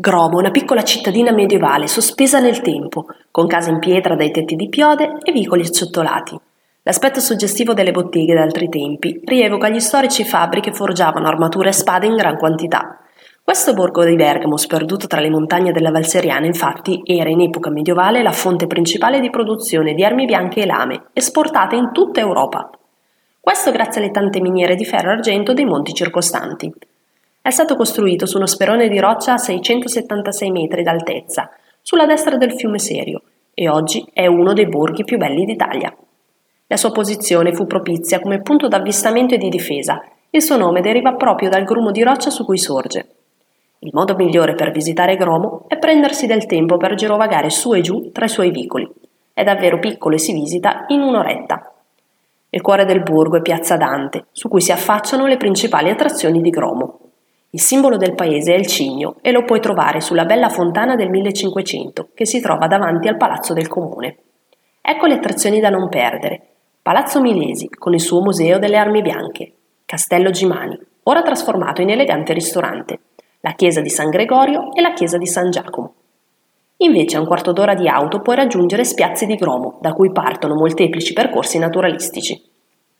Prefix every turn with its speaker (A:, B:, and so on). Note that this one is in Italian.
A: Gromo una piccola cittadina medievale sospesa nel tempo, con case in pietra dai tetti di piode e vicoli acciottolati. L'aspetto suggestivo delle botteghe d'altri tempi rievoca gli storici fabbri che forgiavano armature e spade in gran quantità. Questo borgo di Bergamo, sperduto tra le montagne della Valseriana, infatti, era in epoca medievale la fonte principale di produzione di armi bianche e lame, esportate in tutta Europa. Questo grazie alle tante miniere di ferro e argento dei monti circostanti. È stato costruito su uno sperone di roccia a 676 metri d'altezza, sulla destra del fiume Serio, e oggi è uno dei borghi più belli d'Italia. La sua posizione fu propizia come punto d'avvistamento e di difesa. Il suo nome deriva proprio dal grumo di roccia su cui sorge. Il modo migliore per visitare Gromo è prendersi del tempo per girovagare su e giù tra i suoi vicoli. È davvero piccolo e si visita in un'oretta. Il cuore del borgo è Piazza Dante, su cui si affacciano le principali attrazioni di Gromo. Il simbolo del paese è il cigno e lo puoi trovare sulla bella fontana del 1500 che si trova davanti al Palazzo del Comune. Ecco le attrazioni da non perdere. Palazzo Milesi con il suo museo delle armi bianche, Castello Gimani, ora trasformato in elegante ristorante, la chiesa di San Gregorio e la chiesa di San Giacomo. Invece a un quarto d'ora di auto puoi raggiungere Spiazzi di Gromo, da cui partono molteplici percorsi naturalistici.